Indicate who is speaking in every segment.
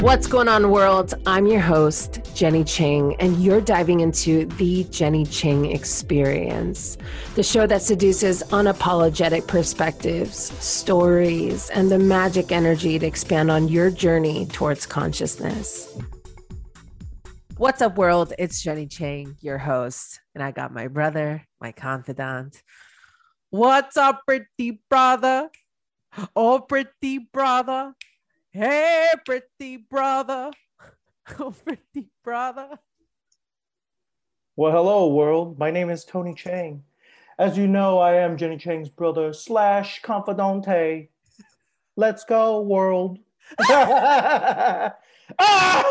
Speaker 1: What's going on, world? I'm your host, Jenny Chang, and you're diving into the Jenny Chang experience, the show that seduces unapologetic perspectives, stories, and the magic energy to expand on your journey towards consciousness. What's up, world? It's Jenny Chang, your host, and I got my brother, my confidant. What's up, pretty brother? Oh, pretty brother. Hey, pretty brother. Oh, pretty brother.
Speaker 2: Well, hello, world. My name is Tony Chang. As you know, I am Jenny Chang's brother slash confidante. Let's go, world.
Speaker 1: hey, I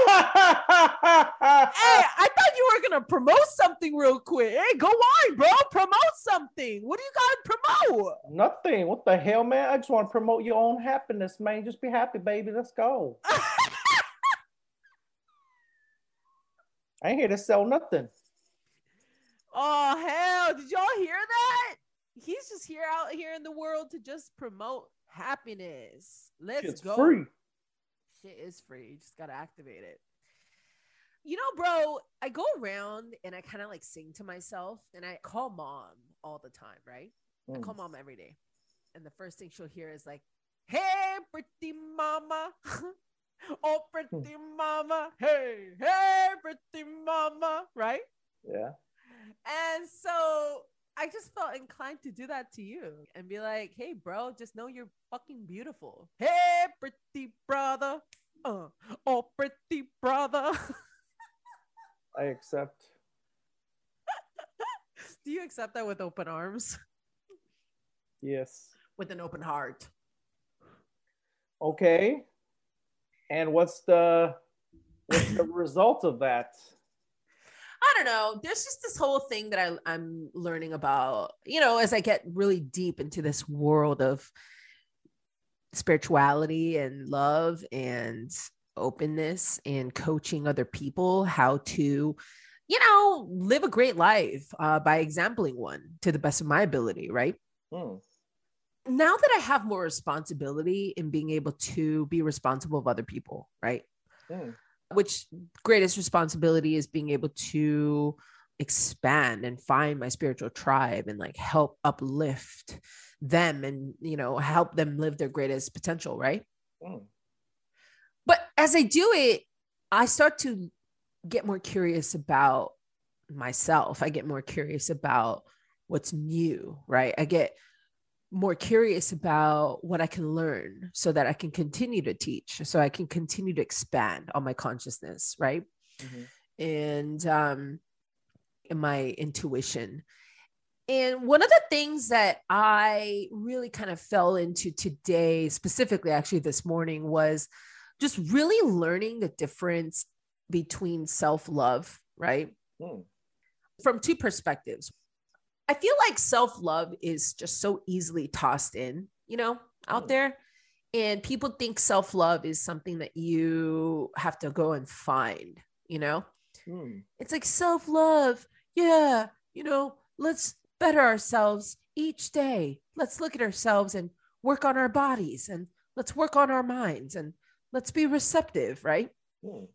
Speaker 1: thought you were gonna promote something real quick. Hey, go on, bro. Promote something. What do you gotta promote?
Speaker 2: Nothing. What the hell, man? I just want to promote your own happiness, man. Just be happy, baby. Let's go. I ain't here to sell nothing.
Speaker 1: Oh hell! Did y'all hear that? He's just here out here in the world to just promote happiness. Let's
Speaker 2: It's
Speaker 1: go.
Speaker 2: free.
Speaker 1: Shit is free. You just gotta activate it. You know, bro, I go around and I kind of like sing to myself and I call mom all the time, right? I
Speaker 2: Mm.
Speaker 1: call mom every day. And the first thing she'll hear is like, Hey, pretty mama. oh, pretty mama. Hey, hey, pretty mama. Right?
Speaker 2: Yeah.
Speaker 1: And so I just felt inclined to do that to you and be like, hey, bro, just know you're fucking beautiful. Hey, pretty brother. Uh, oh, pretty brother.
Speaker 2: I accept.
Speaker 1: do you accept that with open arms?
Speaker 2: Yes.
Speaker 1: With an open heart?
Speaker 2: Okay. And what's the what's the result of that?
Speaker 1: I don't know. There's just this whole thing that I, I'm learning about, you know, as I get really deep into this world of spirituality and love and openness and coaching other people how to, you know, live a great life uh, by exempling one to the best of my ability, right?
Speaker 2: Hmm.
Speaker 1: Now that I have more responsibility in being able to be responsible of other people, right?
Speaker 2: Hmm.
Speaker 1: Which greatest responsibility is being able to expand and find my spiritual tribe and like help uplift them and you know help them live their greatest potential right?
Speaker 2: Hmm.
Speaker 1: but as i do it i start to get more curious about myself. I get more curious about what's new right? I get more curious about what i can learn so that i can continue to teach so i can continue to expand on my consciousness right
Speaker 2: Mhm.
Speaker 1: and um and my intuition and one of the things that i really kind of fell into today specifically actually this morning was just really learning the difference between self-love right
Speaker 2: Hmm.
Speaker 1: from two perspectives. I feel like self love is just so easily tossed in, you know, out
Speaker 2: Mm.
Speaker 1: there. And people think self love is something that you have to go and find, you know?
Speaker 2: Hmm.
Speaker 1: It's like self love. Yeah. You know, let's better ourselves each day. Let's look at ourselves and work on our bodies and let's work on our minds and let's be receptive, right?
Speaker 2: Hmm.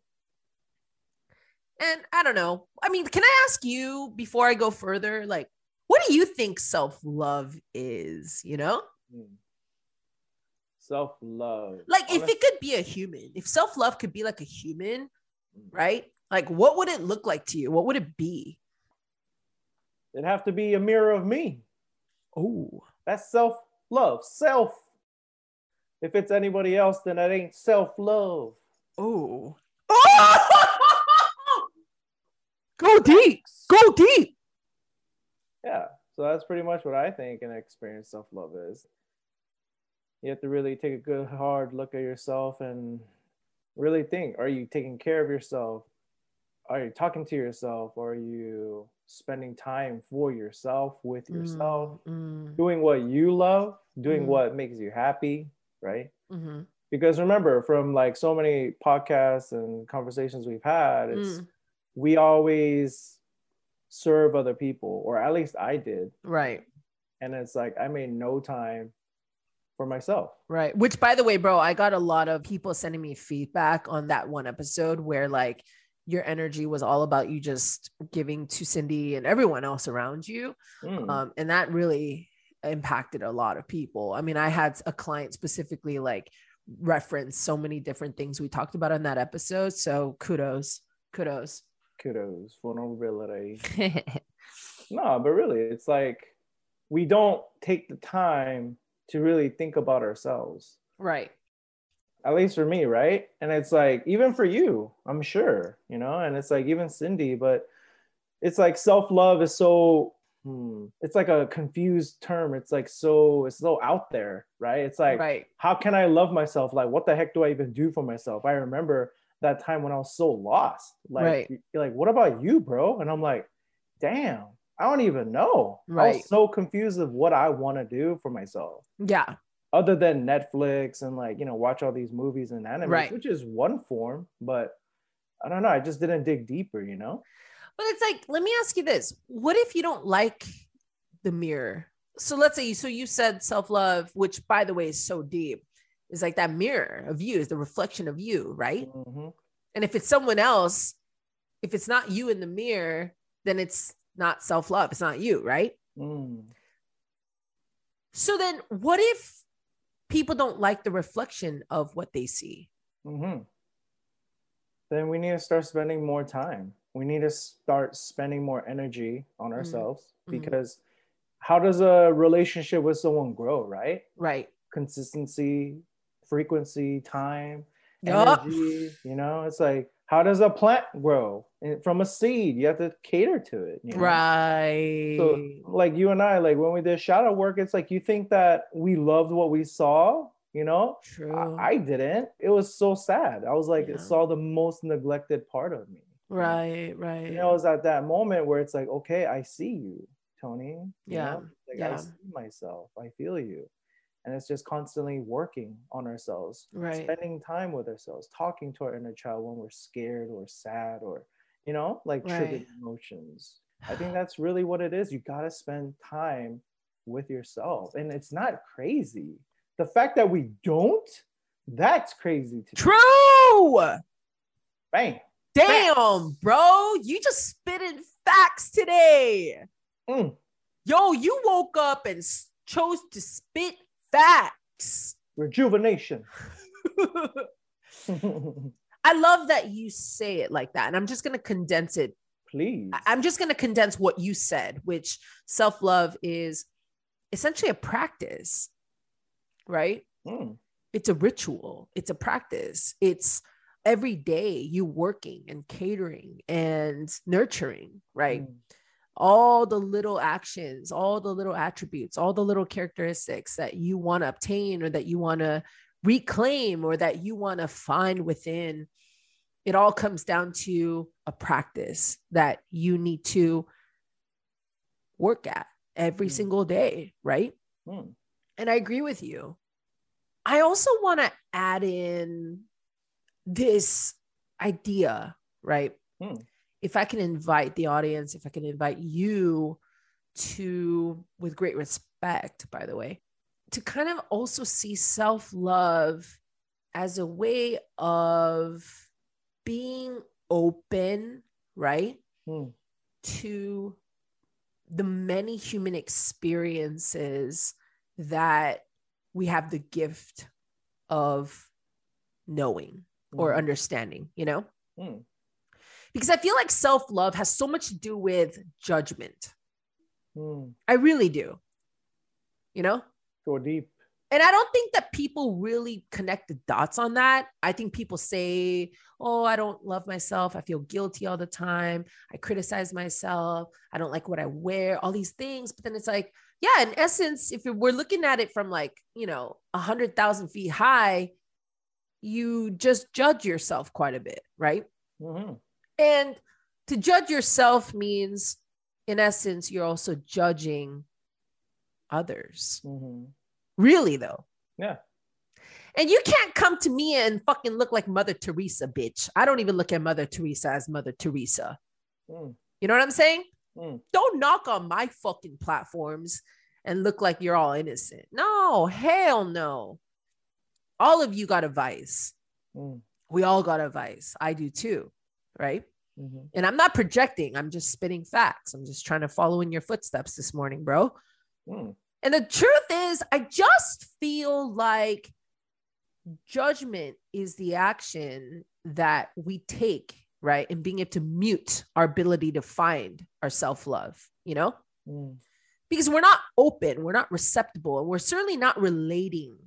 Speaker 1: And I don't know. I mean, can I ask you before I go further, like, what do you think self love is? You know,
Speaker 2: Hmm. Self love.
Speaker 1: like if it could be a human, if self love could be like a human, right? Like, what would it look like to you? What would it be?
Speaker 2: it'd have to be a mirror of me.
Speaker 1: Oh,
Speaker 2: That's self love. Self. If it's anybody else, then that ain't self love.
Speaker 1: oh, go deep, go deep.
Speaker 2: Yeah. So that's pretty much what I think and experience self love is. You have to really take a good hard look at yourself and really think are you taking care of yourself? Are you talking to yourself? Are you spending time for yourself with yourself?
Speaker 1: Mm,
Speaker 2: Doing what you love, doing
Speaker 1: Mm.
Speaker 2: what makes you happy, right?
Speaker 1: mhm,
Speaker 2: Because remember, from like so many podcasts and conversations we've had, it's
Speaker 1: Mm.
Speaker 2: we always serve other people, or at least I did.
Speaker 1: right.
Speaker 2: And it's like I made no time for myself.
Speaker 1: Right. Which, by the way, bro, I got a lot of people sending me feedback on that one episode where like your energy was all about you just giving to Cindy and everyone else around you.
Speaker 2: Mm.
Speaker 1: Um, and that really impacted a lot of people. I mean, I had a client specifically like reference so many different things we talked about in that episode. So kudos, kudos.
Speaker 2: Kudos, vulnerability. no, but really, it's like we don't take the time to really think about ourselves.
Speaker 1: right.
Speaker 2: At least for me, right? And it's like even for you, I'm sure, you know, and it's like even Cindy, but it's like self-love is so hmm, it's like a confused term. It's like so it's so out there, right? It's like
Speaker 1: right.
Speaker 2: how can I love myself? Like, what the heck do I even do for myself? I remember that time when I was so lost. Like,
Speaker 1: Right.
Speaker 2: you're like, what about you, bro? And I'm like, damn, I don't even know. I
Speaker 1: Right.
Speaker 2: was so confused of what I want to do for myself,
Speaker 1: Yeah.
Speaker 2: other than Netflix and like, you know, watch all these movies and anime,
Speaker 1: Right.
Speaker 2: which is one form, but I don't know. I just didn't dig deeper, you know?
Speaker 1: But it's like, let me ask you this. What if you don't like the mirror? So let's say, so you said self love, which by the way is so deep, is like that mirror of you, is the reflection of you, right?
Speaker 2: Mhm.
Speaker 1: And if it's someone else, if it's not you in the mirror, then it's not self love. It's not you, right?
Speaker 2: Mm.
Speaker 1: So then what if people don't like the reflection of what they see?
Speaker 2: hmm Then we need to start spending more time. We need to start spending more energy on ourselves
Speaker 1: Mhm.
Speaker 2: because how does a relationship with someone grow, right?
Speaker 1: Right.
Speaker 2: Consistency, frequency, time, energy. You know, it's like how does a plant grow from a seed? You have to cater to it. you know?
Speaker 1: Right.
Speaker 2: So, like you and I, like when we did shadow work, it's like you think that we loved what we saw, you know?
Speaker 1: True.
Speaker 2: I, I didn't. It was so sad. I was like,
Speaker 1: Yeah.
Speaker 2: it saw the most neglected part of me.
Speaker 1: right. Right.
Speaker 2: And it was at that moment where it's like, okay, I see you, Tony. you
Speaker 1: Yeah,
Speaker 2: know? Like I see myself. I feel you. And it's just constantly working on ourselves,
Speaker 1: right.
Speaker 2: spending time with ourselves, talking to our inner child when we're scared or sad or, you know, like triggered emotions. I think that's really what it is. You got to spend time with yourself. And it's not crazy. The fact that we don't, that's crazy to.
Speaker 1: True.
Speaker 2: Bang.
Speaker 1: Damn, bro. You just spitting facts today.
Speaker 2: Mm.
Speaker 1: Yo, you woke up and chose to spit facts.
Speaker 2: Rejuvenation.
Speaker 1: I love that you say it like that. And I'm just going to condense it.
Speaker 2: Please.
Speaker 1: I'm just going to condense what you said, which self love is essentially a practice, right?
Speaker 2: Mm.
Speaker 1: It's a ritual, it's a practice. It's every day you working and catering and nurturing, right?
Speaker 2: Mm.
Speaker 1: All the little actions, all the little attributes, all the little characteristics that you want to obtain or that you want to reclaim or that you want to find within, it all comes down to a practice that you need to work at every
Speaker 2: Mm.
Speaker 1: single day, right?
Speaker 2: Mm.
Speaker 1: And I agree with you. I also want to add in this idea, right?
Speaker 2: Hmm.
Speaker 1: If I can invite the audience, if I can invite you to, with great respect, by the way, to kind of also see self love as a way of being open, right?
Speaker 2: Hmm.
Speaker 1: To the many human experiences that we have the gift of knowing or
Speaker 2: Mm.
Speaker 1: understanding, you know?
Speaker 2: Mm.
Speaker 1: Because I feel like self love has so much to do with judgment.
Speaker 2: Mm.
Speaker 1: I really do, you know?
Speaker 2: Go deep.
Speaker 1: And I don't think that people really connect the dots on that. I think people say, Oh, I don't love myself. I feel guilty all the time. I criticize myself. I don't like what I wear, all these things. But then it's like, yeah, in essence, if we're looking at it from like, you know, a hundred thousand feet high, you just judge yourself quite a bit, right?
Speaker 2: Mhm.
Speaker 1: And to judge yourself means, in essence, you're also judging others.
Speaker 2: Mhm.
Speaker 1: Really, though.
Speaker 2: Yeah.
Speaker 1: And you can't come to me and fucking look like Mother Teresa, bitch. I don't even look at Mother Teresa as Mother Teresa.
Speaker 2: Mm.
Speaker 1: You know what I'm saying?
Speaker 2: Mm.
Speaker 1: Don't knock on my fucking platforms and look like you're all innocent. No, hell no. All of you got a vice.
Speaker 2: Mm.
Speaker 1: We all got a vice. I do too, right?
Speaker 2: Mhm.
Speaker 1: And I'm not projecting, I'm just spitting facts. I'm just trying to follow in your footsteps this morning, bro.
Speaker 2: Mm.
Speaker 1: And the truth is, I just feel like judgment is the action that we take, right? And being able to mute our ability to find our self love, you know?
Speaker 2: Mm.
Speaker 1: Because we're not open, we're not receptible, and we're certainly not relating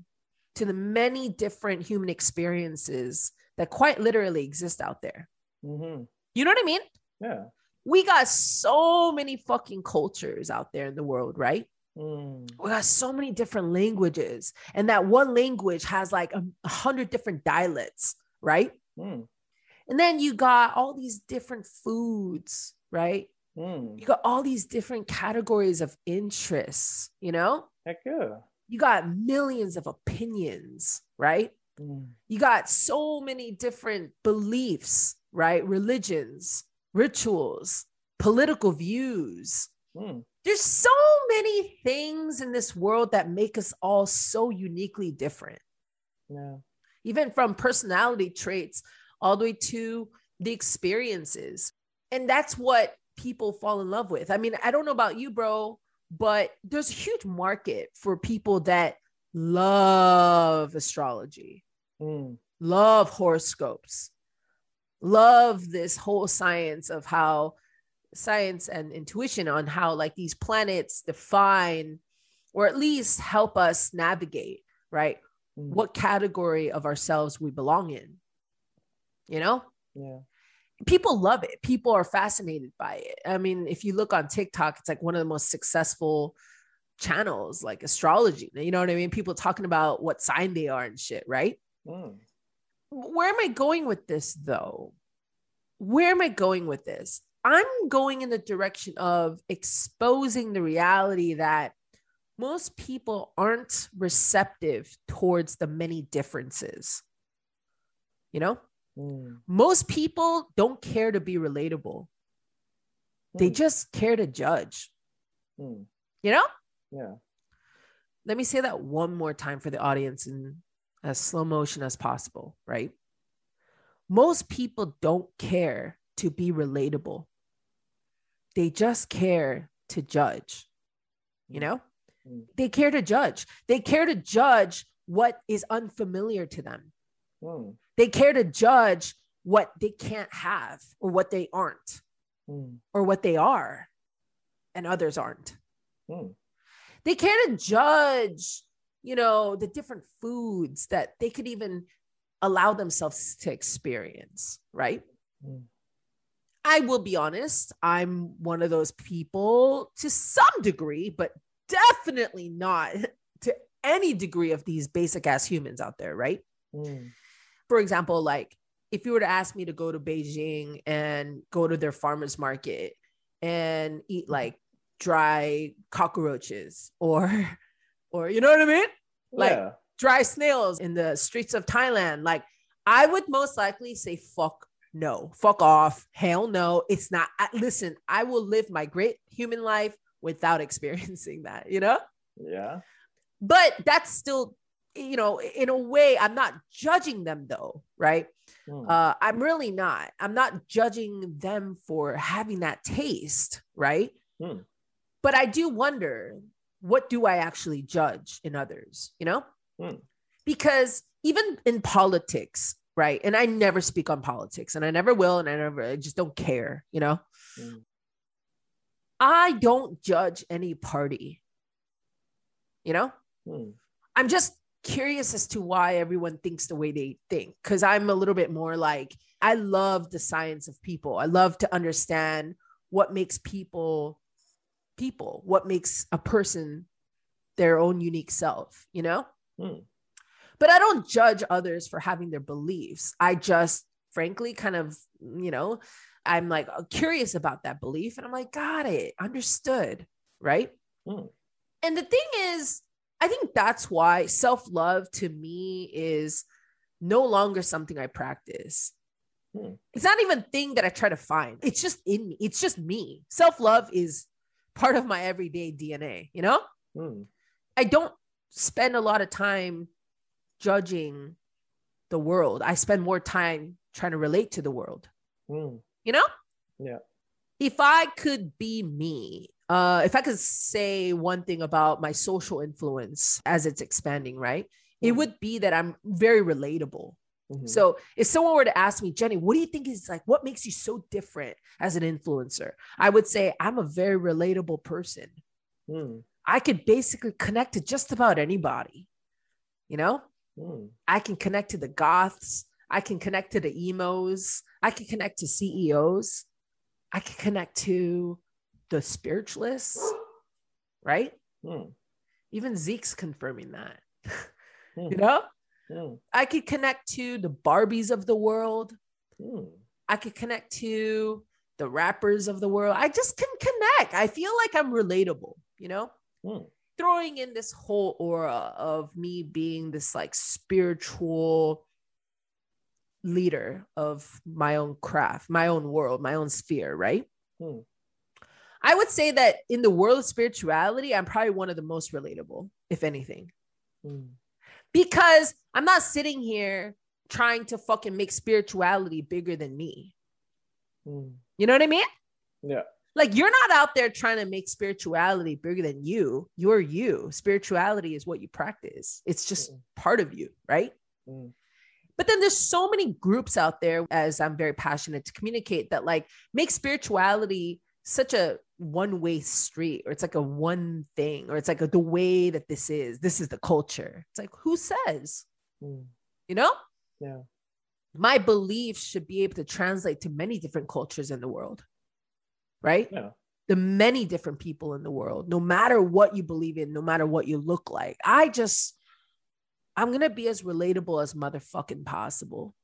Speaker 1: to the many different human experiences that quite literally exist out there.
Speaker 2: Mhm.
Speaker 1: You know what I mean?
Speaker 2: Yeah.
Speaker 1: We got so many fucking cultures out there in the world, right?
Speaker 2: Mm.
Speaker 1: we got so many different languages and that one language has like a, hundred different dialects right
Speaker 2: Mm.
Speaker 1: and then you got all these different foods right
Speaker 2: Mm.
Speaker 1: you got all these different categories of interests you know
Speaker 2: Heck yeah.
Speaker 1: you got millions of opinions right
Speaker 2: Mm.
Speaker 1: you got so many different beliefs right religions rituals political views
Speaker 2: Mm.
Speaker 1: there's so many things in this world that make us all so uniquely different
Speaker 2: Yeah.
Speaker 1: even from personality traits all the way to the experiences and that's what people fall in love with i mean i don't know about you bro but there's a huge market for people that love astrology
Speaker 2: Mm.
Speaker 1: love horoscopes, love this whole science of how science and intuition on how like these planets define or at least help us navigate, right?
Speaker 2: Mm.
Speaker 1: What category of ourselves we belong in. You know?
Speaker 2: Yeah.
Speaker 1: People love it. People are fascinated by it. I mean, if you look on TikTok, it's like one of the most successful channels, like astrology. You know what I mean? People talking about what sign they are and shit, right?
Speaker 2: Mm.
Speaker 1: Where am I going with this though? Where am I going with this? I'm going in the direction of exposing the reality that most people aren't receptive towards the many differences. You know,
Speaker 2: Mm.
Speaker 1: most people don't care to be relatable, they
Speaker 2: Mm.
Speaker 1: just care to judge.
Speaker 2: Mm.
Speaker 1: You know,
Speaker 2: Yeah.
Speaker 1: let me say that one more time for the audience in as slow motion as possible, right? Most people don't care to be relatable. They just care to judge. You know?
Speaker 2: Mm.
Speaker 1: They care to judge. They care to judge what is unfamiliar to them.
Speaker 2: Mm.
Speaker 1: They care to judge what they can't have or what they aren't
Speaker 2: Mm.
Speaker 1: or what they are and others aren't.
Speaker 2: Mm.
Speaker 1: they care to judge you know the different foods that they could even allow themselves to experience right
Speaker 2: Mm.
Speaker 1: i will be honest i'm one of those people to some degree but definitely not to any degree of these basic ass humans out there right
Speaker 2: Mm.
Speaker 1: for example like if you were to ask me to go to beijing and go to their farmers market and eat like dry cockroaches or or you know what i mean? Like-
Speaker 2: yeah.
Speaker 1: dry snails in the streets of thailand. Like i would most likely say fuck no. Fuck off. Hell no. It's not I- listen i will live my great human life without experiencing that you know?
Speaker 2: Yeah.
Speaker 1: but that's still you know in a way i'm not judging them though right?
Speaker 2: Mm.
Speaker 1: uh i'm really not. I'm not judging them for having that taste right?
Speaker 2: Hmm.
Speaker 1: but i do wonder what do i actually judge in others you know
Speaker 2: Hmm.
Speaker 1: because even in politics right and i never speak on politics and i never will and i never i just don't care you know
Speaker 2: Mm.
Speaker 1: i don't judge any party you know
Speaker 2: Mm.
Speaker 1: I'm just curious as to why everyone thinks the way they think because I'm a little bit more like I love the science of people. I love to understand what makes people people, what makes a person their own unique self, you know?
Speaker 2: Hmm.
Speaker 1: But I don't judge others for having their beliefs. I just frankly kind of, you know, I'm like curious about that belief and I'm like, got it, understood, right?
Speaker 2: Hmm.
Speaker 1: And the thing is, I think that's why self love to me is no longer something I practice.
Speaker 2: Hmm.
Speaker 1: It's not even thing that I try to find. It's just in me. It's just me. Self love is part of my everyday DNA, you know?
Speaker 2: Mm.
Speaker 1: I don't spend a lot of time judging the world. I spend more time trying to relate to the world.
Speaker 2: Mm.
Speaker 1: You know?
Speaker 2: Yeah.
Speaker 1: If I could be me, uh, if I could say one thing about my social influence as it's expanding, right? It
Speaker 2: Mhm.
Speaker 1: would be that I'm very relatable.
Speaker 2: Mhm.
Speaker 1: So if someone were to ask me, Jenny, what do you think is like, what makes you so different as an influencer? I would say I'm a very relatable person.
Speaker 2: Mm.
Speaker 1: I could basically connect to just about anybody. You know,
Speaker 2: Mm.
Speaker 1: I can connect to the goths. I can connect to the emos. I can connect to CEOs. I can connect to the spiritualists, right?
Speaker 2: Mm.
Speaker 1: Even Zeke's confirming that. You know,
Speaker 2: Mm.
Speaker 1: I could connect to the Barbies of the world.
Speaker 2: Mm.
Speaker 1: I could connect to the rappers of the world. I just can connect. I feel like I'm relatable, you know?
Speaker 2: Mm.
Speaker 1: Throwing in this whole aura of me being this like spiritual leader of my own craft, my own world, my own sphere, right?
Speaker 2: Hmm.
Speaker 1: I would say that in the world of spirituality, I'm probably one of the most relatable, if anything
Speaker 2: Mm.
Speaker 1: Because I'm not sitting here trying to fucking make spirituality bigger than me.
Speaker 2: Mm.
Speaker 1: You know what I mean?
Speaker 2: Yeah.
Speaker 1: Like you're not out there trying to make spirituality bigger than you. You're you. Spirituality is what you practice. It's just
Speaker 2: Mm.
Speaker 1: part of you, right?
Speaker 2: Mm.
Speaker 1: But then there's so many groups out there as I'm very passionate to communicate that like make spirituality such a one way street or it's like a one thing or it's like a, the way that this is. This is the culture. It's like who says?
Speaker 2: Mm.
Speaker 1: You know?
Speaker 2: Yeah.
Speaker 1: my beliefs should be able to translate to many different cultures in the world, right?
Speaker 2: Yeah.
Speaker 1: The many different people in the world, no matter what you believe in, no matter what you look like. I just, I'm going to be as relatable as motherfucking possible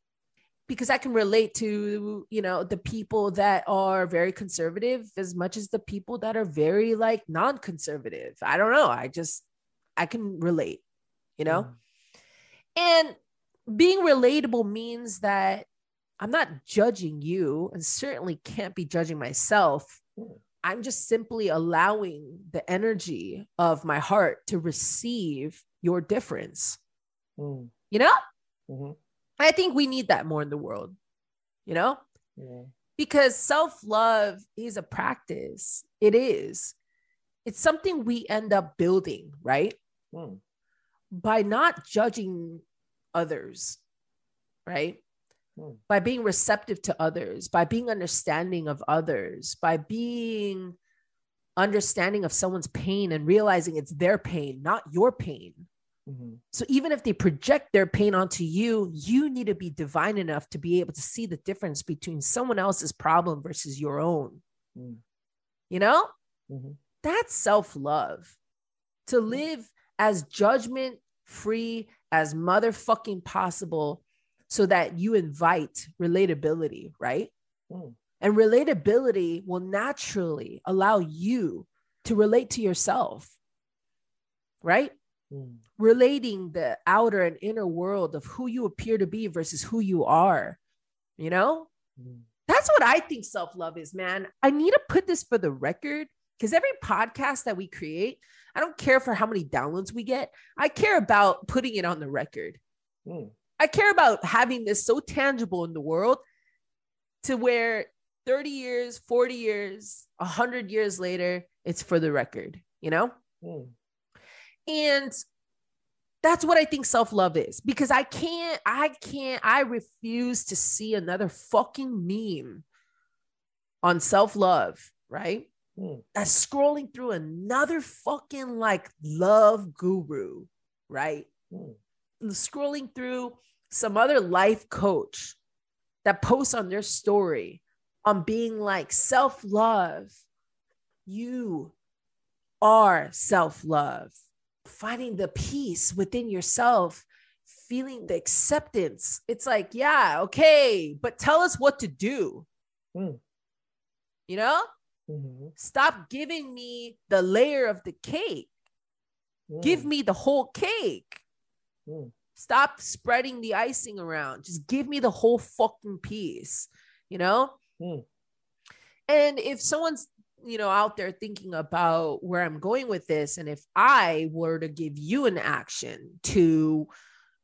Speaker 1: because I can relate to, you know, the people that are very conservative as much as the people that are very like non conservative. I don't know. I just, I can relate, you know?
Speaker 2: Mm.
Speaker 1: And being relatable means that I'm not judging you and certainly can't be judging myself.
Speaker 2: Mm.
Speaker 1: I'm just simply allowing the energy of my heart to receive your difference.
Speaker 2: Mm.
Speaker 1: You know,
Speaker 2: Mhm.
Speaker 1: I think we need that more in the world, you know,
Speaker 2: Yeah.
Speaker 1: because self love is a practice. It is. It's something we end up building, right?
Speaker 2: Mm.
Speaker 1: by not judging others, right?
Speaker 2: Hmm.
Speaker 1: By being receptive to others, by being understanding of others, by being understanding of someone's pain and realizing it's their pain, not your pain.
Speaker 2: Mhm.
Speaker 1: So even if they project their pain onto you, you need to be divine enough to be able to see the difference between someone else's problem versus your own.
Speaker 2: Mm.
Speaker 1: You know?
Speaker 2: Mhm.
Speaker 1: that's self love. To live as judgment free as motherfucking possible so that you invite relatability, right?
Speaker 2: Mm.
Speaker 1: And relatability will naturally allow you to relate to yourself, right?
Speaker 2: Mm.
Speaker 1: Relating the outer and inner world of who you appear to be versus who you are, you know?
Speaker 2: Mm.
Speaker 1: That's what I think self love is, man. I need to put this for the record because every podcast that we create, I don't care for how many downloads we get. I care about putting it on the record.
Speaker 2: Mm.
Speaker 1: I care about having this so tangible in the world to where 30 years, 40 years, 100 years later, it's for the record, you know?
Speaker 2: Mm.
Speaker 1: And that's what I think self love is because I can't, I can't, I refuse to see another fucking meme on self love, right?
Speaker 2: Mm.
Speaker 1: That's scrolling through another fucking like love guru, right?
Speaker 2: Mm.
Speaker 1: Scrolling through some other life coach that posts on their story on being like self love. You are self love finding the peace within yourself, feeling the acceptance. It's like, yeah, okay, but tell us what to do.
Speaker 2: Mm.
Speaker 1: You know,
Speaker 2: Mhm.
Speaker 1: stop giving me the layer of the cake, give
Speaker 2: Mm.
Speaker 1: me the whole cake.
Speaker 2: Mm.
Speaker 1: Stop spreading the icing around. Just give me the whole fucking piece, you know?
Speaker 2: Mm.
Speaker 1: And if someone's you know, out there thinking about where I'm going with this, and if I were to give you an action to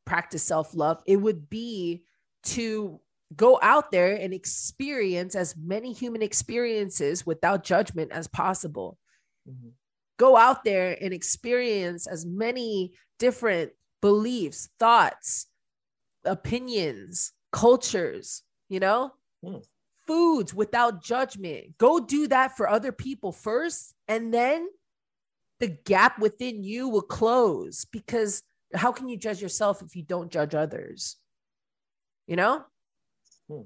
Speaker 1: practice self love, it would be to go out there and experience as many human experiences without judgment as possible. Mm-hmm. Go out there and experience as many different beliefs, thoughts, opinions, cultures, you know, mm. Foods without judgment. Go do that for other people first. And then the gap within you will close because how can you judge yourself if you don't judge others? You know? Hmm.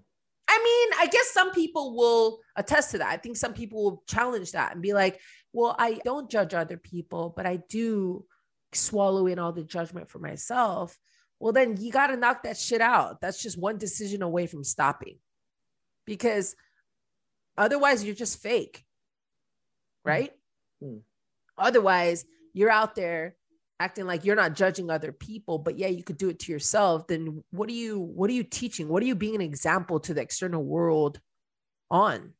Speaker 1: I mean, I guess some people will attest to that. I think some people will challenge that and be like, well, I don't judge other people, but I do swallow in all the judgment for myself. Well, then you got to knock that shit out. That's just one decision away from stopping because otherwise you're just fake, right? Hmm. Otherwise, you're out there acting like you're not judging other people but yeah you could do it to yourself. Then what are you what are you teaching? What are you being an example to the external world on?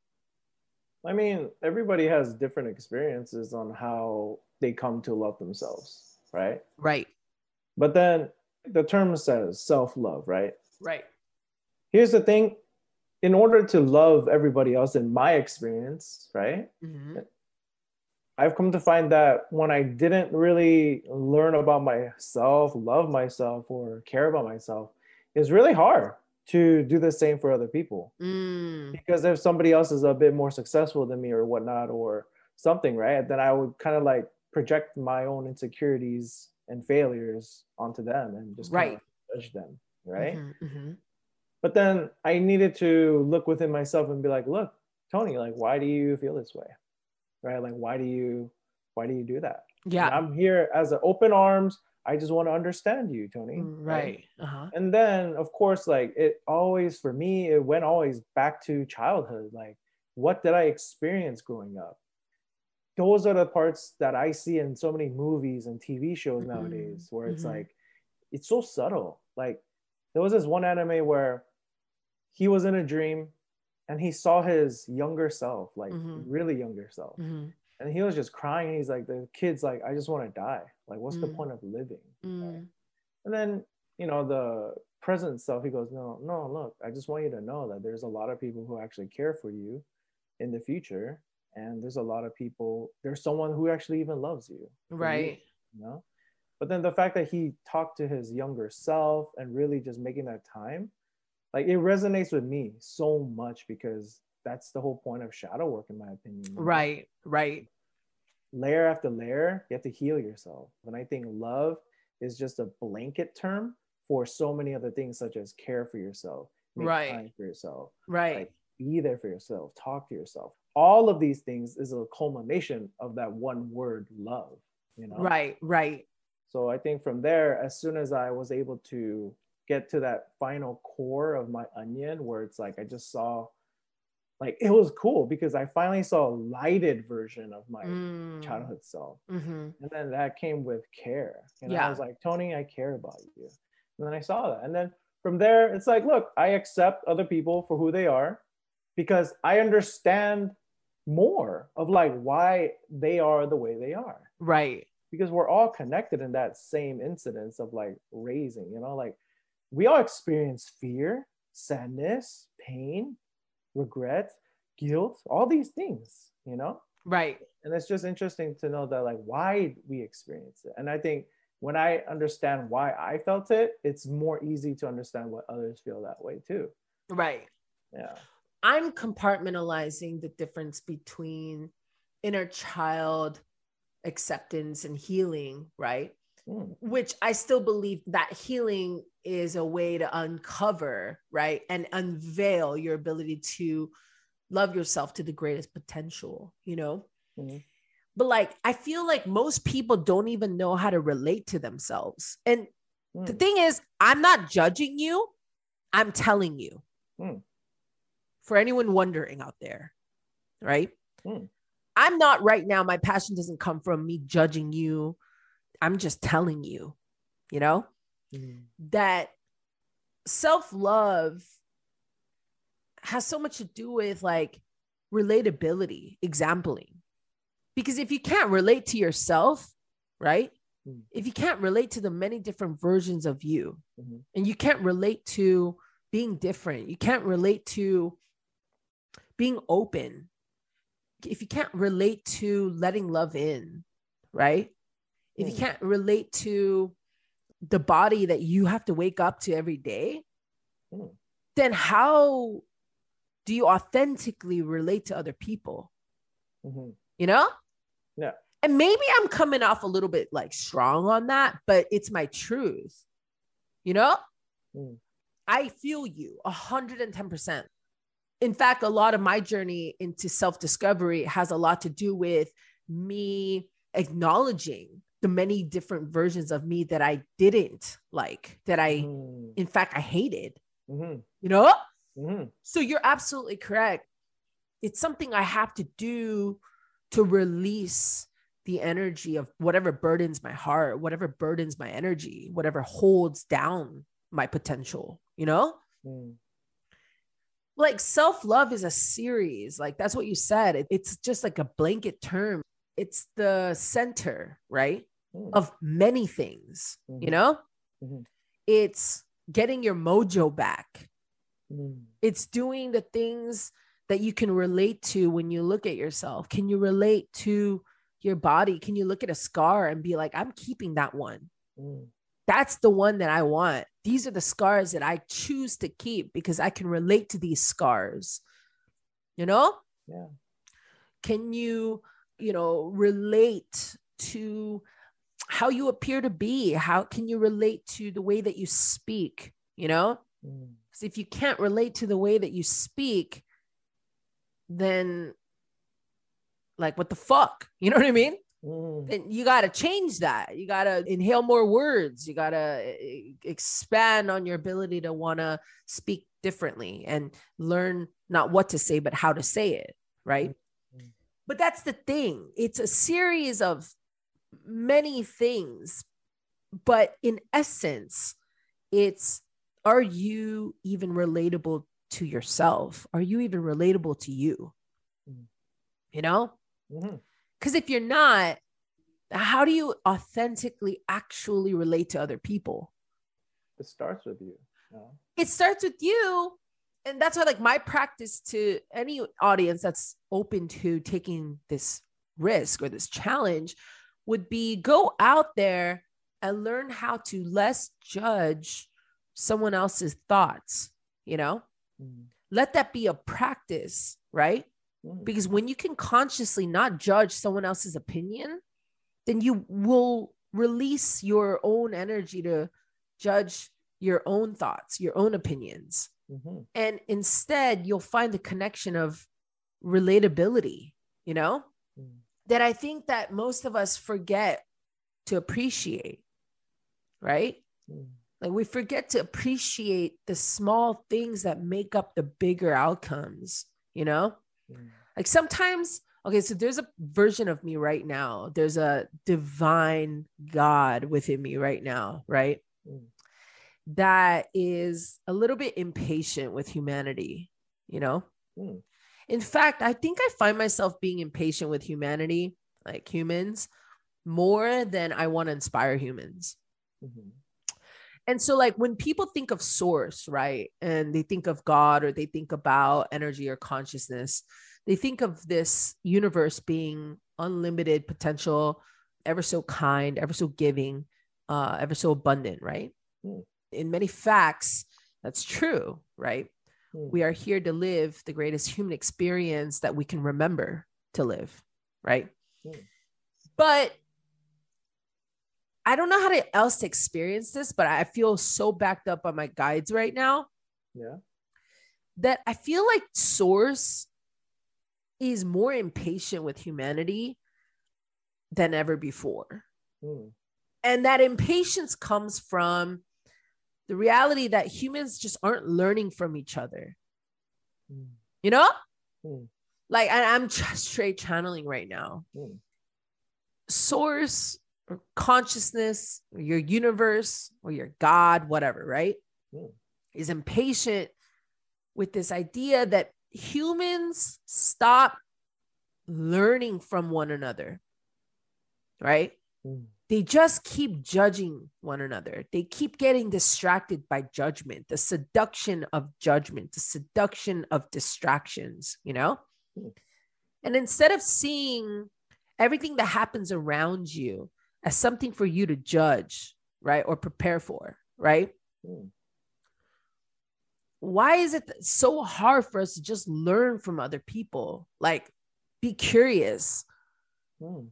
Speaker 2: I mean everybody has different experiences on how they come to love themselves right?
Speaker 1: Right.
Speaker 2: But then the term says self-love right?
Speaker 1: Right.
Speaker 2: Here's the thing in order to love everybody else in my experience right mm-hmm. I've come to find that when I didn't really learn about myself, love myself, or care about myself, it's really hard to do the same for other people. Mm. Because if somebody else is a bit more successful than me or whatnot, or something, right, then I would kind of like project my own insecurities and failures onto them and just right. judge them, right? Mm-hmm, mm-hmm. But then I needed to look within myself and be like, look, Tony, like, why do you feel this way? right like why do you why do you do that
Speaker 1: yeah
Speaker 2: and i'm here as an open arms i just want to understand you tony
Speaker 1: mm, right, right?
Speaker 2: Uh-huh. and then of course like it always for me it went always back to childhood like what did i experience growing up those are the parts that i see in so many movies and tv shows mm-hmm. nowadays where it's mm-hmm. like it's so subtle like there was this one anime where he was in a dream and he saw his younger self, like mm-hmm. really younger self. Mm-hmm. And he was just crying. He's like, the kid's like, I just want to die. Like, what's mm. the point of living? Mm. Right? And then, you know, the present self, he goes, No, no, look, I just want you to know that there's a lot of people who actually care for you in the future. And there's a lot of people, there's someone who actually even loves you.
Speaker 1: Right.
Speaker 2: You, you know? But then the fact that he talked to his younger self and really just making that time, like it resonates with me so much because that's the whole point of shadow work in my opinion
Speaker 1: right right.
Speaker 2: Layer after layer you have to heal yourself. And i think love is just a blanket term for so many other things such as care for yourself
Speaker 1: right.
Speaker 2: time for yourself
Speaker 1: right. like,
Speaker 2: be there for yourself talk to yourself. All of these things is a culmination of that one word love you know?
Speaker 1: Right right.
Speaker 2: So i think from there as soon as i was able to get to that final core of my onion where it's like I just saw like it was cool because I finally saw a lighted version of my mm. childhood self. Mm-hmm. And then that came with care. And yeah. I was like, Tony, I care about you. And then I saw that. And then from there, it's like, look, I accept other people for who they are because I understand more of like why they are the way they are.
Speaker 1: Right.
Speaker 2: Because we're all connected in that same incidence of like raising, you know, like we all experience fear, sadness, pain, regret, guilt, all these things, you know?
Speaker 1: Right.
Speaker 2: And it's just interesting to know that, like, why we experience it. And I think when I understand why I felt it, it's more easy to understand what others feel that way too.
Speaker 1: Right.
Speaker 2: Yeah.
Speaker 1: I'm compartmentalizing the difference between inner child acceptance and healing, right? Mm. Which I still believe that healing is a way to uncover, right? And unveil your ability to love yourself to the greatest potential, you know? Mm-hmm. But like, I feel like most people don't even know how to relate to themselves. And mm. the thing is, I'm not judging you, I'm telling you. Mm. For anyone wondering out there, right? Mm. I'm not right now, my passion doesn't come from me judging you. I'm just telling you, you know? mm. that self love has so much to do with like relatability, exampling. Because if you can't relate to yourself, right?
Speaker 2: Mm.
Speaker 1: If you can't relate to the many different versions of you,
Speaker 2: Mhm.
Speaker 1: and you can't relate to being different, you can't relate to being open, if you can't relate to letting love in, right? If you can't relate to the body that you have to wake up to every day,
Speaker 2: Mm.
Speaker 1: then how do you authentically relate to other people?
Speaker 2: Mhm.
Speaker 1: You know?
Speaker 2: Yeah.
Speaker 1: And maybe I'm coming off a little bit like strong on that, but it's my truth. You know?
Speaker 2: Mm.
Speaker 1: I feel you 110%. In fact, a lot of my journey into self discovery has a lot to do with me acknowledging the many different versions of me that I didn't like, that I,
Speaker 2: Mm.
Speaker 1: in fact, I hated,
Speaker 2: Mhm.
Speaker 1: you know?
Speaker 2: Mhm.
Speaker 1: So you're absolutely correct. It's something I have to do to release the energy of whatever burdens my heart, whatever burdens my energy, whatever holds down my potential, you know?
Speaker 2: Mm.
Speaker 1: Like self love is a series. Like that's what you said. It- it's just like a blanket term. It's the center, right?
Speaker 2: Mm.
Speaker 1: Of many things, you
Speaker 2: Mhm.
Speaker 1: know?
Speaker 2: Mhm.
Speaker 1: It's getting your mojo back.
Speaker 2: Mm.
Speaker 1: it's doing the things that you can relate to when you look at yourself. Can you relate to your body? Can you look at a scar and be like, I'm keeping that one?
Speaker 2: Mm.
Speaker 1: That's the one that I want. These are the scars that I choose to keep because I can relate to these scars. You know?
Speaker 2: Yeah.
Speaker 1: Can you, you know, relate to how you appear to be? How can you relate to the way that you speak? You know?
Speaker 2: Mm.
Speaker 1: Because if you can't relate to the way that you speak, then like what the fuck? You know what I mean?
Speaker 2: Mm.
Speaker 1: Then you got to change that. You got to inhale more words. You got to expand on your ability to want to speak differently and learn not what to say, but how to say it. Right.
Speaker 2: Mhm.
Speaker 1: But that's the thing. It's a series of many things. But in essence, it's are you even relatable to yourself? Are you even relatable to you?
Speaker 2: Mhm.
Speaker 1: You know? Because if you're not, how do you authentically actually relate to other people?
Speaker 2: It starts with you. No?
Speaker 1: It starts with you. And that's why, like, my practice to any audience that's open to taking this risk or this challenge would be go out there and learn how to less judge someone else's thoughts, you know?
Speaker 2: Mm.
Speaker 1: Let that be a practice, right?
Speaker 2: Mm.
Speaker 1: because when you can consciously not judge someone else's opinion then you will release your own energy to judge your own thoughts your own opinions
Speaker 2: Mhm.
Speaker 1: and instead you'll find the connection of relatability you know. That i think that most of us forget to appreciate right
Speaker 2: Mm.
Speaker 1: like we forget to appreciate the small things that make up the bigger outcomes you know
Speaker 2: Mm.
Speaker 1: like sometimes okay so there's a version of me right now there's a divine god within me right now right
Speaker 2: Mm.
Speaker 1: that is a little bit impatient with humanity you know
Speaker 2: Mm.
Speaker 1: In fact i think i find myself being impatient with humanity like humans more than i want to inspire humans
Speaker 2: Mhm.
Speaker 1: and so, like, when people think of source, right, and they think of God or they think about energy or consciousness, they think of this universe being unlimited potential, ever so kind, ever so giving, uh, ever so abundant, right?
Speaker 2: Hmm.
Speaker 1: In many facts, that's true, right?
Speaker 2: Hmm.
Speaker 1: We are here to live the greatest human experience that we can remember to live, right?
Speaker 2: Hmm.
Speaker 1: But I don't know how to else to experience this, but I feel so backed up on my guides right now
Speaker 2: Yeah.
Speaker 1: that I feel like Source is more impatient with humanity than ever before.
Speaker 2: Mm.
Speaker 1: And that impatience comes from the reality that humans just aren't learning from each other.
Speaker 2: Mm.
Speaker 1: You know?
Speaker 2: Mm.
Speaker 1: Like I, I'm just straight channeling right now.
Speaker 2: Mm.
Speaker 1: Source or consciousness or your universe or your God, whatever, right?
Speaker 2: Mm.
Speaker 1: Is impatient with this idea that humans stop learning from one another, right? They just keep judging one another. They keep getting distracted by judgment, the seduction of judgment, the seduction of distractions, you know? And instead of seeing everything that happens around you as something for you to judge, right? Or prepare for, right? Why is it so hard for us to just learn from other people? Like, be curious
Speaker 2: Mm.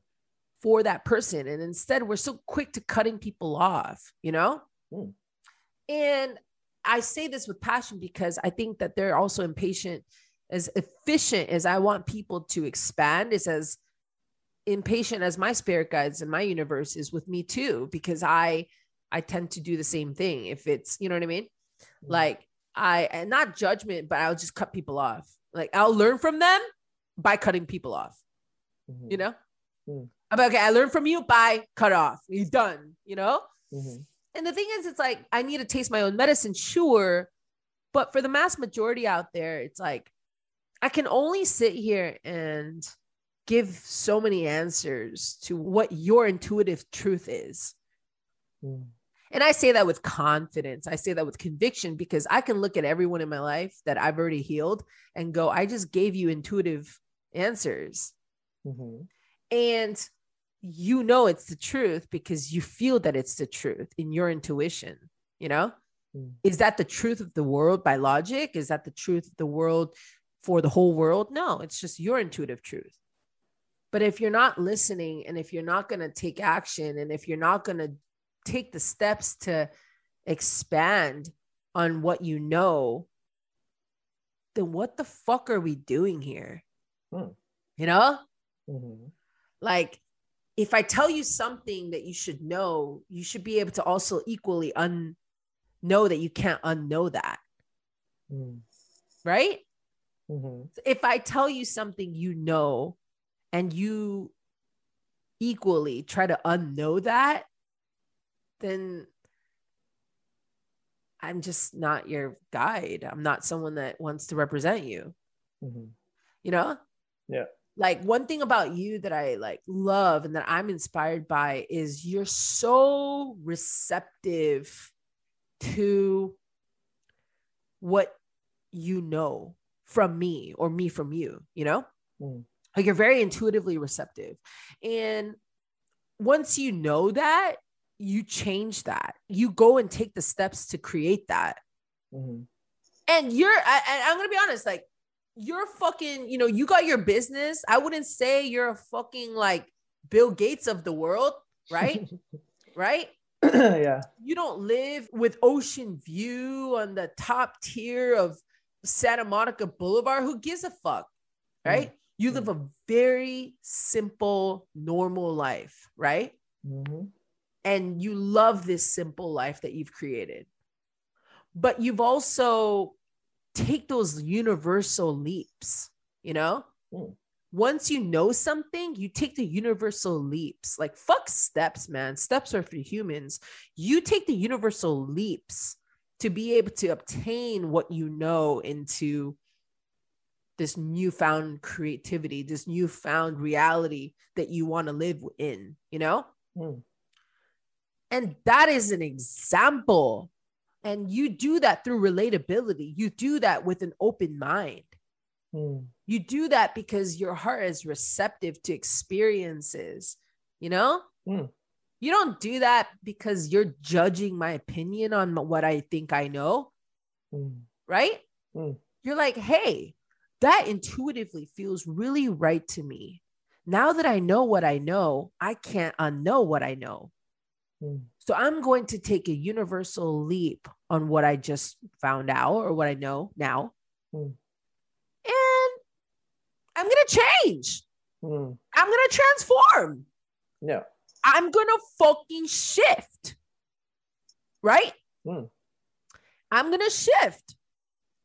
Speaker 1: For that person. And instead, we're so quick to cutting people off, you know?
Speaker 2: Mm.
Speaker 1: And I say this with passion because I think that they're also impatient. As efficient as I want people to expand, is as impatient as my spirit guides and my universe is with me too, because I I tend to do the same thing. If it's, you know what I mean?
Speaker 2: Mm.
Speaker 1: Like I and not judgment, but I'll just cut people off. Like I'll learn from them by cutting people off
Speaker 2: Mhm.
Speaker 1: you know?
Speaker 2: Mm.
Speaker 1: I'm like, okay, I learned from you, bye, cut off. He's done, you know?
Speaker 2: Mhm.
Speaker 1: And the thing is, it's like, I need to taste my own medicine, sure. But for the mass majority out there, it's like, I can only sit here and give so many answers to what your intuitive truth is.
Speaker 2: Mm.
Speaker 1: And I say that with confidence. I say that with conviction because I can look at everyone in my life that I've already healed and go, I just gave you intuitive answers.
Speaker 2: Mhm.
Speaker 1: and you know it's the truth because you feel that it's the truth in your intuition you know
Speaker 2: Mm.
Speaker 1: is that the truth of the world by logic is that the truth of the world for the whole world no it's just your intuitive truth but if you're not listening and if you're not going to take action and if you're not going to take the steps to expand on what you know then what the fuck are we doing here
Speaker 2: Hmm.
Speaker 1: you know
Speaker 2: Mhm.
Speaker 1: like if i tell you something that you should know you should be able to also equally un know that you can't unknow that
Speaker 2: Mm.
Speaker 1: right
Speaker 2: Mhm.
Speaker 1: if i tell you something you know and you equally try to unknow that then i'm just not your guide i'm not someone that wants to represent you
Speaker 2: Mhm.
Speaker 1: you know
Speaker 2: Yeah.
Speaker 1: Like one thing about you that i like love and that i'm inspired by is you're so receptive to what you know from me or me from you you know
Speaker 2: Mm.
Speaker 1: like you're very intuitively receptive and once you know that you change that you go and take the steps to create that
Speaker 2: Mhm.
Speaker 1: and you're I, I- i'm gonna be honest like you're fucking you know you got your business. I wouldn't say you're a fucking like bill gates of the world right? Right?
Speaker 2: Yeah.
Speaker 1: you don't live with ocean view on the top tier of santa monica boulevard. Who gives a fuck right? You live a very simple normal life right?
Speaker 2: Mhm.
Speaker 1: and you love this simple life that you've created. But you've also take those universal leaps you know
Speaker 2: Mm.
Speaker 1: once you know something you take the universal leaps like fuck steps man steps are for humans you take the universal leaps to be able to obtain what you know into this newfound creativity this newfound reality that you want to live in you know
Speaker 2: Mm.
Speaker 1: and that is an example. And you do that through relatability. You do that with an open mind.
Speaker 2: Mm.
Speaker 1: You do that because your heart is receptive to experiences, you know?
Speaker 2: Mm.
Speaker 1: You don't do that because you're judging my opinion on what I think I know,
Speaker 2: Mm.
Speaker 1: right?
Speaker 2: Mm.
Speaker 1: You're like, hey, that intuitively feels really right to me. Now that I know what I know, I can't unknow what I know.
Speaker 2: Mm.
Speaker 1: So I'm going to take a universal leap on what I just found out or what I know now.
Speaker 2: Mm.
Speaker 1: And I'm going to change.
Speaker 2: Mm.
Speaker 1: I'm going to transform.
Speaker 2: Yeah.
Speaker 1: I'm going to fucking shift. Right?
Speaker 2: Mm.
Speaker 1: I'm going to shift.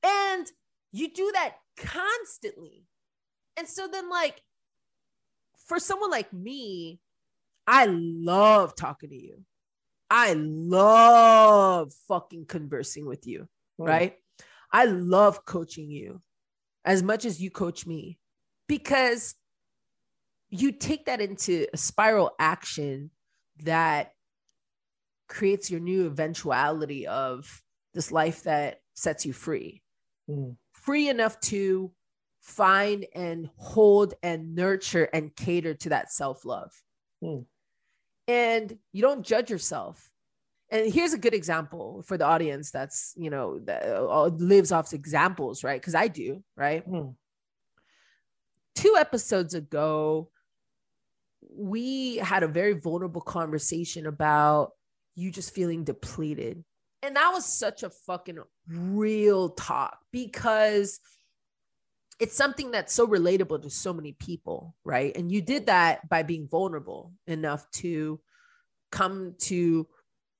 Speaker 1: And you do that constantly. And so then, like, for someone like me, I love talking to you. I love fucking conversing with you,
Speaker 2: Mm.
Speaker 1: right? I love coaching you. as much as you coach me because you take that into a spiral action that creates your new eventuality of this life that sets you free
Speaker 2: Mm.
Speaker 1: free enough to find and hold and nurture and cater to that self-love
Speaker 2: Mm.
Speaker 1: And you don't judge yourself and here's a good example for the audience that's you know that uh, lives off examples right because i do right
Speaker 2: Mm.
Speaker 1: two episodes ago, we had a very vulnerable conversation about you just feeling depleted. And that was such a fucking real talk because it's something that's so relatable to so many people, right? And you did that by being vulnerable enough to come to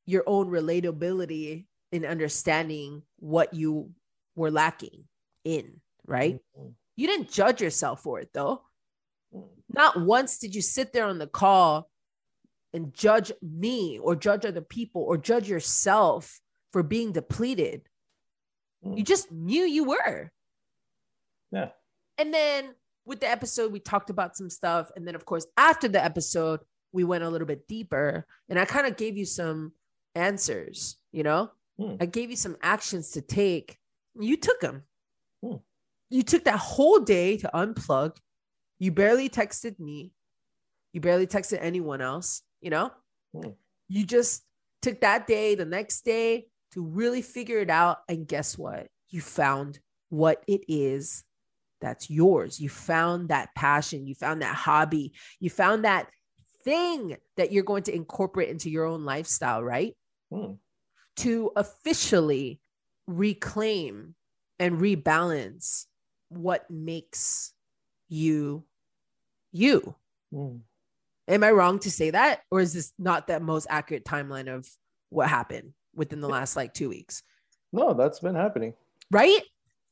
Speaker 1: your own relatability in understanding what you were lacking in, right?
Speaker 2: Mm.
Speaker 1: You didn't judge yourself for it though.
Speaker 2: Mm.
Speaker 1: Not once did you sit there on the call and judge me or judge other people or judge yourself for being depleted.
Speaker 2: Mm.
Speaker 1: You just knew you were.
Speaker 2: Yeah.
Speaker 1: And then with the episode, we talked about some stuff. And then, of course, after the episode, we went a little bit deeper and I kind of gave you some answers, you know?
Speaker 2: Hmm.
Speaker 1: I gave you some actions to take. You took them.
Speaker 2: Hmm.
Speaker 1: You took that whole day to unplug. You barely texted me. You barely texted anyone else, you know?
Speaker 2: Hmm.
Speaker 1: You just took that day, the next day to really figure it out. And guess what? You found what it is that's yours. You found that passion. You found that hobby. You found that thing that you're going to incorporate into your own lifestyle, right?
Speaker 2: Hmm.
Speaker 1: To officially reclaim and rebalance what makes you you.
Speaker 2: Mm.
Speaker 1: Am I wrong to say that? Or is this not the most accurate timeline of what happened within the last like two weeks?
Speaker 2: No, that's been happening.
Speaker 1: Right?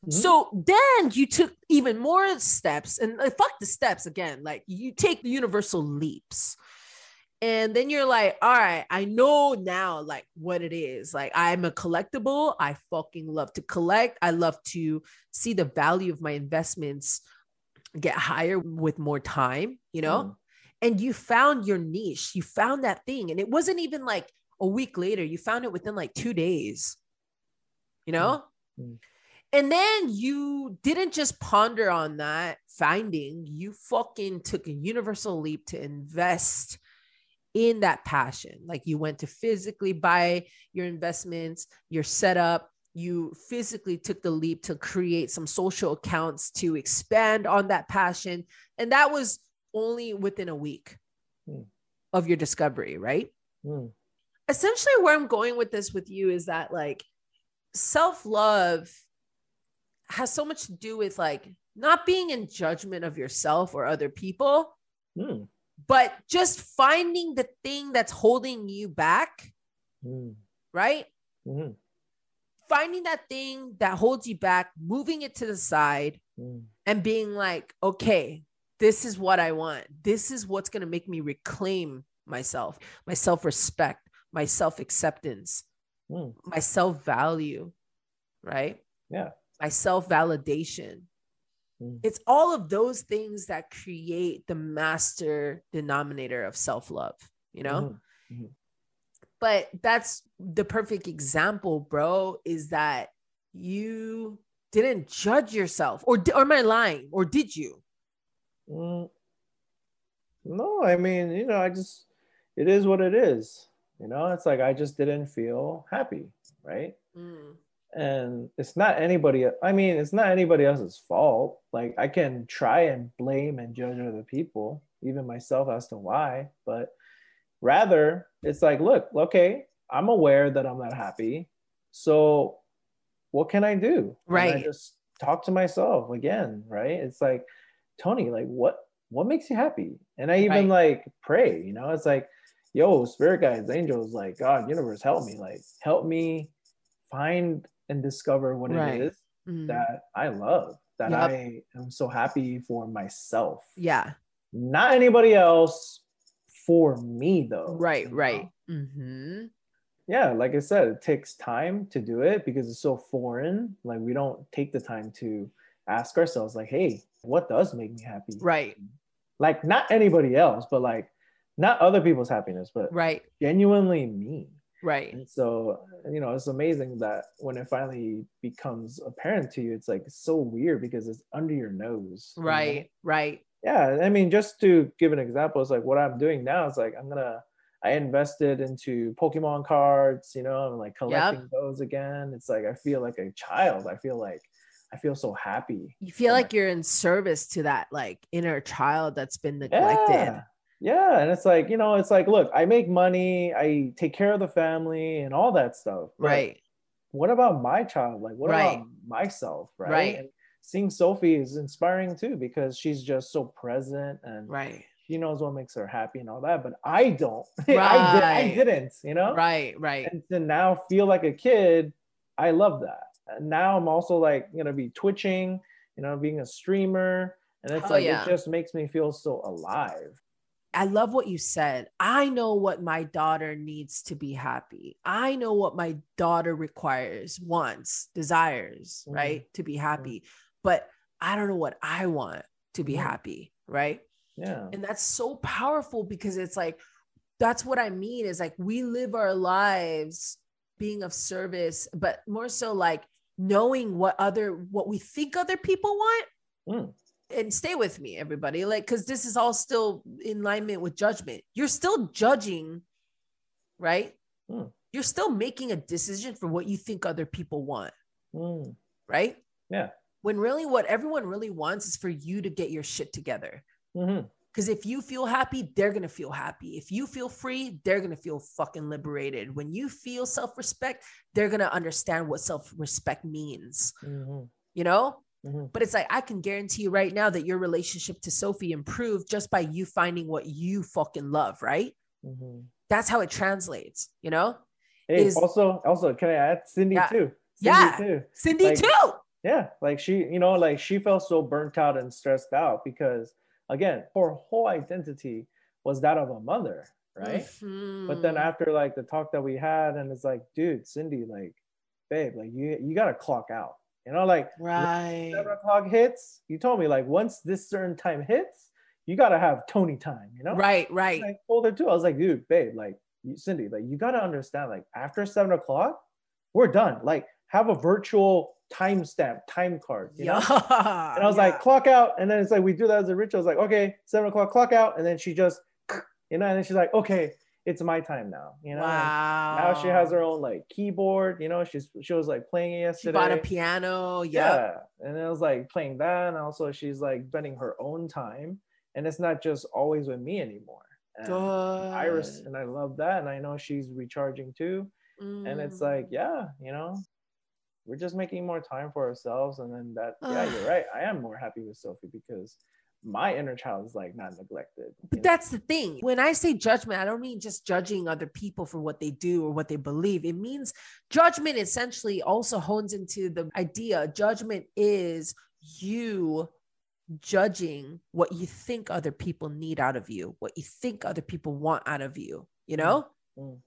Speaker 2: Mhm.
Speaker 1: So then you took even more steps and uh, fuck the steps again. Like you take the universal leaps. And then you're like, all right, I know now like what it is. Like I'm a collectible. I fucking love to collect. I love to see the value of my investments get higher with more time, you know?
Speaker 2: Mm.
Speaker 1: And you found your niche. You found that thing. And it wasn't even like a week later. You found it within like two days. You know?
Speaker 2: Mm.
Speaker 1: And then you didn't just ponder on that finding, you fucking took a universal leap to invest in that passion. Like you went to physically buy your investments, your setup, you physically took the leap to create some social accounts to expand on that passion. And that was only within a week
Speaker 2: Hmm.
Speaker 1: of your discovery, right?
Speaker 2: Mm.
Speaker 1: essentially where I'm going with this with you is that like self love has so much to do with like not being in judgment of yourself or other people,
Speaker 2: Mm.
Speaker 1: but just finding the thing that's holding you back,
Speaker 2: Mm.
Speaker 1: right?
Speaker 2: Mm.
Speaker 1: Finding that thing that holds you back, moving it to the side,
Speaker 2: Mm.
Speaker 1: and being like, okay, this is what I want. This is what's going to make me reclaim myself, my self respect, my self acceptance,
Speaker 2: Mm.
Speaker 1: my self value, right?
Speaker 2: Yeah.
Speaker 1: My self validation.
Speaker 2: Mm.
Speaker 1: It's all of those things that create the master denominator of self love, you know?
Speaker 2: Mhm.
Speaker 1: But that's the perfect example, bro, is that you didn't judge yourself or, or am I lying or did you?
Speaker 2: Mm. No, I mean, you know, I just, it is what it is. You know, it's like I just didn't feel happy, right?
Speaker 1: Mm,
Speaker 2: And it's not anybody, I mean, it's not anybody else's fault. Like, I can try and blame and judge other people, even myself as to why, but rather, it's like, look, okay, I'm aware that I'm not happy. So, what can I do? And I just talk to myself again, right? It's like, Tony, like, what what makes you happy? And I even like pray, you know, it's like, yo, spirit guides, angels, like God, universe, help me, like, help me find and discover what
Speaker 1: Right.
Speaker 2: it is
Speaker 1: mm.
Speaker 2: that I love, that
Speaker 1: Yep.
Speaker 2: I am so happy for myself,
Speaker 1: yeah,
Speaker 2: not anybody else. For me, though,
Speaker 1: right,
Speaker 2: you know?
Speaker 1: right. hmm
Speaker 2: yeah like i said it takes time to do it because it's so foreign like we don't take the time to ask ourselves like, hey, what does make me happy?
Speaker 1: Right.
Speaker 2: Like not anybody else, but like not other people's happiness, but
Speaker 1: Right.
Speaker 2: genuinely me.
Speaker 1: Right.
Speaker 2: And so, you know, it's amazing that when it finally becomes apparent to you, it's like so weird because it's under your nose. you know?
Speaker 1: Right. Right.
Speaker 2: Yeah. I mean, just to give an example, it's like what I'm doing now is like I'm gonna I invested into Pokemon cards, you know, I'm like collecting those again. It's like I feel like a child. I feel like I feel so happy.
Speaker 1: You feel like
Speaker 2: my-
Speaker 1: you're in service to that like inner child that's been neglected.
Speaker 2: Yeah. Yeah. And it's like, you know, it's like, look, I make money, I take care of the family and all that stuff.
Speaker 1: Right.
Speaker 2: What about my child? Like, what
Speaker 1: Right.
Speaker 2: about myself? Right.
Speaker 1: Right.
Speaker 2: And seeing Sophie is inspiring too because she's just so present and
Speaker 1: Right.
Speaker 2: she knows what makes her happy and all that. But I don't. I, did, I didn't. you know?
Speaker 1: Right. Right.
Speaker 2: And to now feel like a kid, I love that. And now I'm also like gonna be twitching, you know, being a streamer. And it's
Speaker 1: Oh,
Speaker 2: like
Speaker 1: yeah.
Speaker 2: it just makes me feel so alive.
Speaker 1: I love what you said. I know what my daughter needs to be happy. I know what my daughter requires, wants, desires,
Speaker 2: Mhm.
Speaker 1: right? To be happy. But I don't know what I want to be happy, right?
Speaker 2: Yeah.
Speaker 1: And that's so powerful because it's like, that's what I mean is like we live our lives being of service, but more so like knowing what other, what we think other people want.
Speaker 2: Mm.
Speaker 1: And stay with me, everybody. Like, because this is all still in alignment with judgment. You're still judging, right?
Speaker 2: Mm.
Speaker 1: You're still making a decision for what you think other people want,
Speaker 2: Mm.
Speaker 1: right?
Speaker 2: Yeah.
Speaker 1: When really what everyone really wants is for you to get your shit together.
Speaker 2: Mhm.
Speaker 1: Because if you feel happy, they're gonna feel happy. If you feel free, they're gonna feel fucking liberated. When you feel self-respect, they're gonna understand what self-respect means.
Speaker 2: Mhm.
Speaker 1: You know?
Speaker 2: Mhm.
Speaker 1: But it's like I can guarantee you right now that your relationship to Sophie improved just by you finding what you fucking love, right?
Speaker 2: Mhm.
Speaker 1: That's how it translates, you know?
Speaker 2: Hey,
Speaker 1: Is-
Speaker 2: also, also, can I add Cindy
Speaker 1: Yeah.
Speaker 2: too? Cindy
Speaker 1: Yeah.
Speaker 2: too.
Speaker 1: Cindy
Speaker 2: Like-
Speaker 1: too.
Speaker 2: Yeah, like she, you know, like she felt so burnt out and stressed out because, again, her whole identity was that of a mother, right? But then
Speaker 1: Mhm.
Speaker 2: after like the talk that we had, and it's like, dude, Cindy, like, babe, like you, you gotta clock out. You know, like
Speaker 1: right.
Speaker 2: seven o'clock hits. You told me like once this certain time hits, you gotta have Tony time. You know,
Speaker 1: Right, right.
Speaker 2: I told her too. I was like, dude, babe, like Cindy, like you gotta understand, like after seven o'clock, we're done. Like have a virtual timestamp, time card. You know?
Speaker 1: yeah.
Speaker 2: And I was
Speaker 1: yeah.
Speaker 2: like, clock out. And then it's like we do that as a ritual. I was like, okay, seven o'clock, clock out. And then she just, you know, and then she's like, okay, it's my time now. You know.
Speaker 1: Wow.
Speaker 2: Now she has her own like keyboard. You know, she's she was like playing it yesterday.
Speaker 1: She bought a piano. Yeah.
Speaker 2: Yeah. And it was like playing that. And also she's like spending her own time. And it's not just always with me anymore. And Iris and I love that. And I know she's recharging too. And it's
Speaker 1: Mm.
Speaker 2: like, yeah, you know, we're just making more time for ourselves. And then that, yeah, you're right. I am more happy with Sophie because my inner child is like not neglected.
Speaker 1: But that's the thing. When I say judgment, I don't mean just judging other people for what they do or what they believe. It means judgment essentially also hones into the idea judgment is you judging what you think other people need out of you, what you think other people want out of you, you know?
Speaker 2: Mm.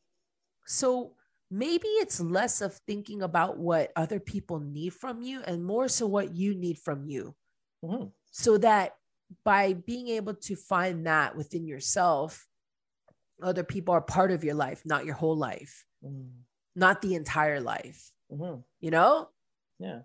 Speaker 1: So maybe it's less of thinking about what other people need from you and more so what you need from you
Speaker 2: Mhm.
Speaker 1: so that by being able to find that within yourself other people are part of your life not your whole life
Speaker 2: Mm.
Speaker 1: not the entire life
Speaker 2: Mhm.
Speaker 1: you know
Speaker 2: Yeah.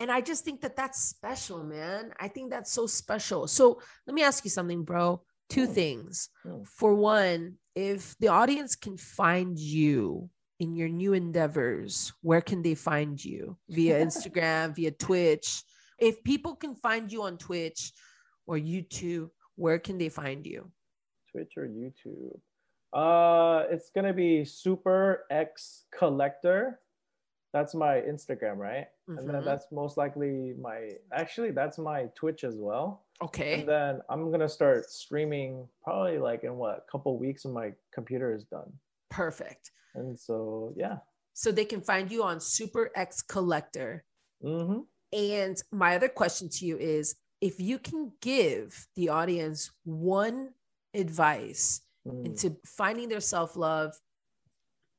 Speaker 1: and i just think that that's special man i think that's so special so let me ask you something bro two
Speaker 2: Mm.
Speaker 1: things
Speaker 2: Mm.
Speaker 1: for one if the audience can find you in your new endeavors where can they find you via instagram via twitch if people can find you on twitch or youtube where can they find you
Speaker 2: Twitch or YouTube. Uh, it's gonna be Super X Collector. That's my Instagram, right? And then
Speaker 1: Mhm.
Speaker 2: that's most likely my. Actually, that's my Twitch as well.
Speaker 1: okay
Speaker 2: And then I'm gonna start streaming probably like in what a couple weeks when my computer is done.
Speaker 1: perfect
Speaker 2: And so yeah.
Speaker 1: so they can find you on super x collector
Speaker 2: Mm-hmm.
Speaker 1: And my other question to you is if you can give the audience one advice
Speaker 2: Mm.
Speaker 1: into finding their self love,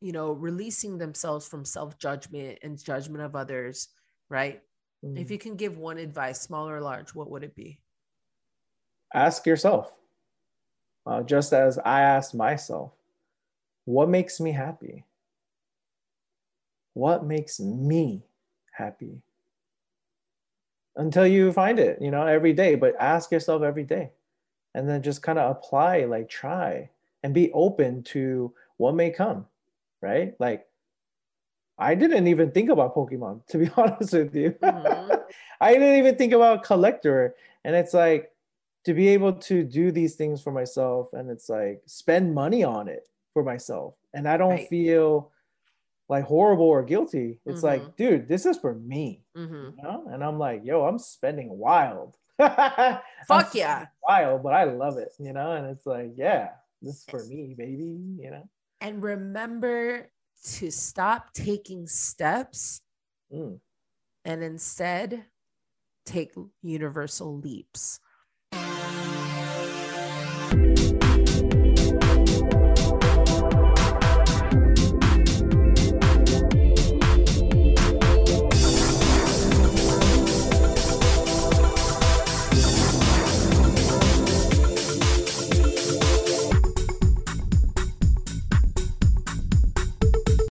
Speaker 1: you know, releasing themselves from self judgment and judgment of others, right?
Speaker 2: Mm.
Speaker 1: If you can give one advice, small or large, what would it be?
Speaker 2: ask yourself, uh, just as I asked myself, what makes me happy? What makes me happy? Until you find it, you know, every day, but ask yourself every day. And then just kind of apply, like try and be open to what may come, right? Like, I didn't even think about Pokemon, to be honest with you.
Speaker 1: Mhm.
Speaker 2: I didn't even think about collector. And it's like to be able to do these things for myself and it's like spend money on it for myself. And I don't
Speaker 1: Right.
Speaker 2: feel like horrible or guilty. It's
Speaker 1: Mhm.
Speaker 2: like, dude, this is for me.
Speaker 1: Mhm.
Speaker 2: You know? And I'm like, yo, I'm spending wild.
Speaker 1: Fuck yeah.
Speaker 2: Wild, but I love it, you know? And it's like, yeah, this is for me, baby. You know?
Speaker 1: And remember to stop taking steps
Speaker 2: Mm.
Speaker 1: and instead take universal leaps.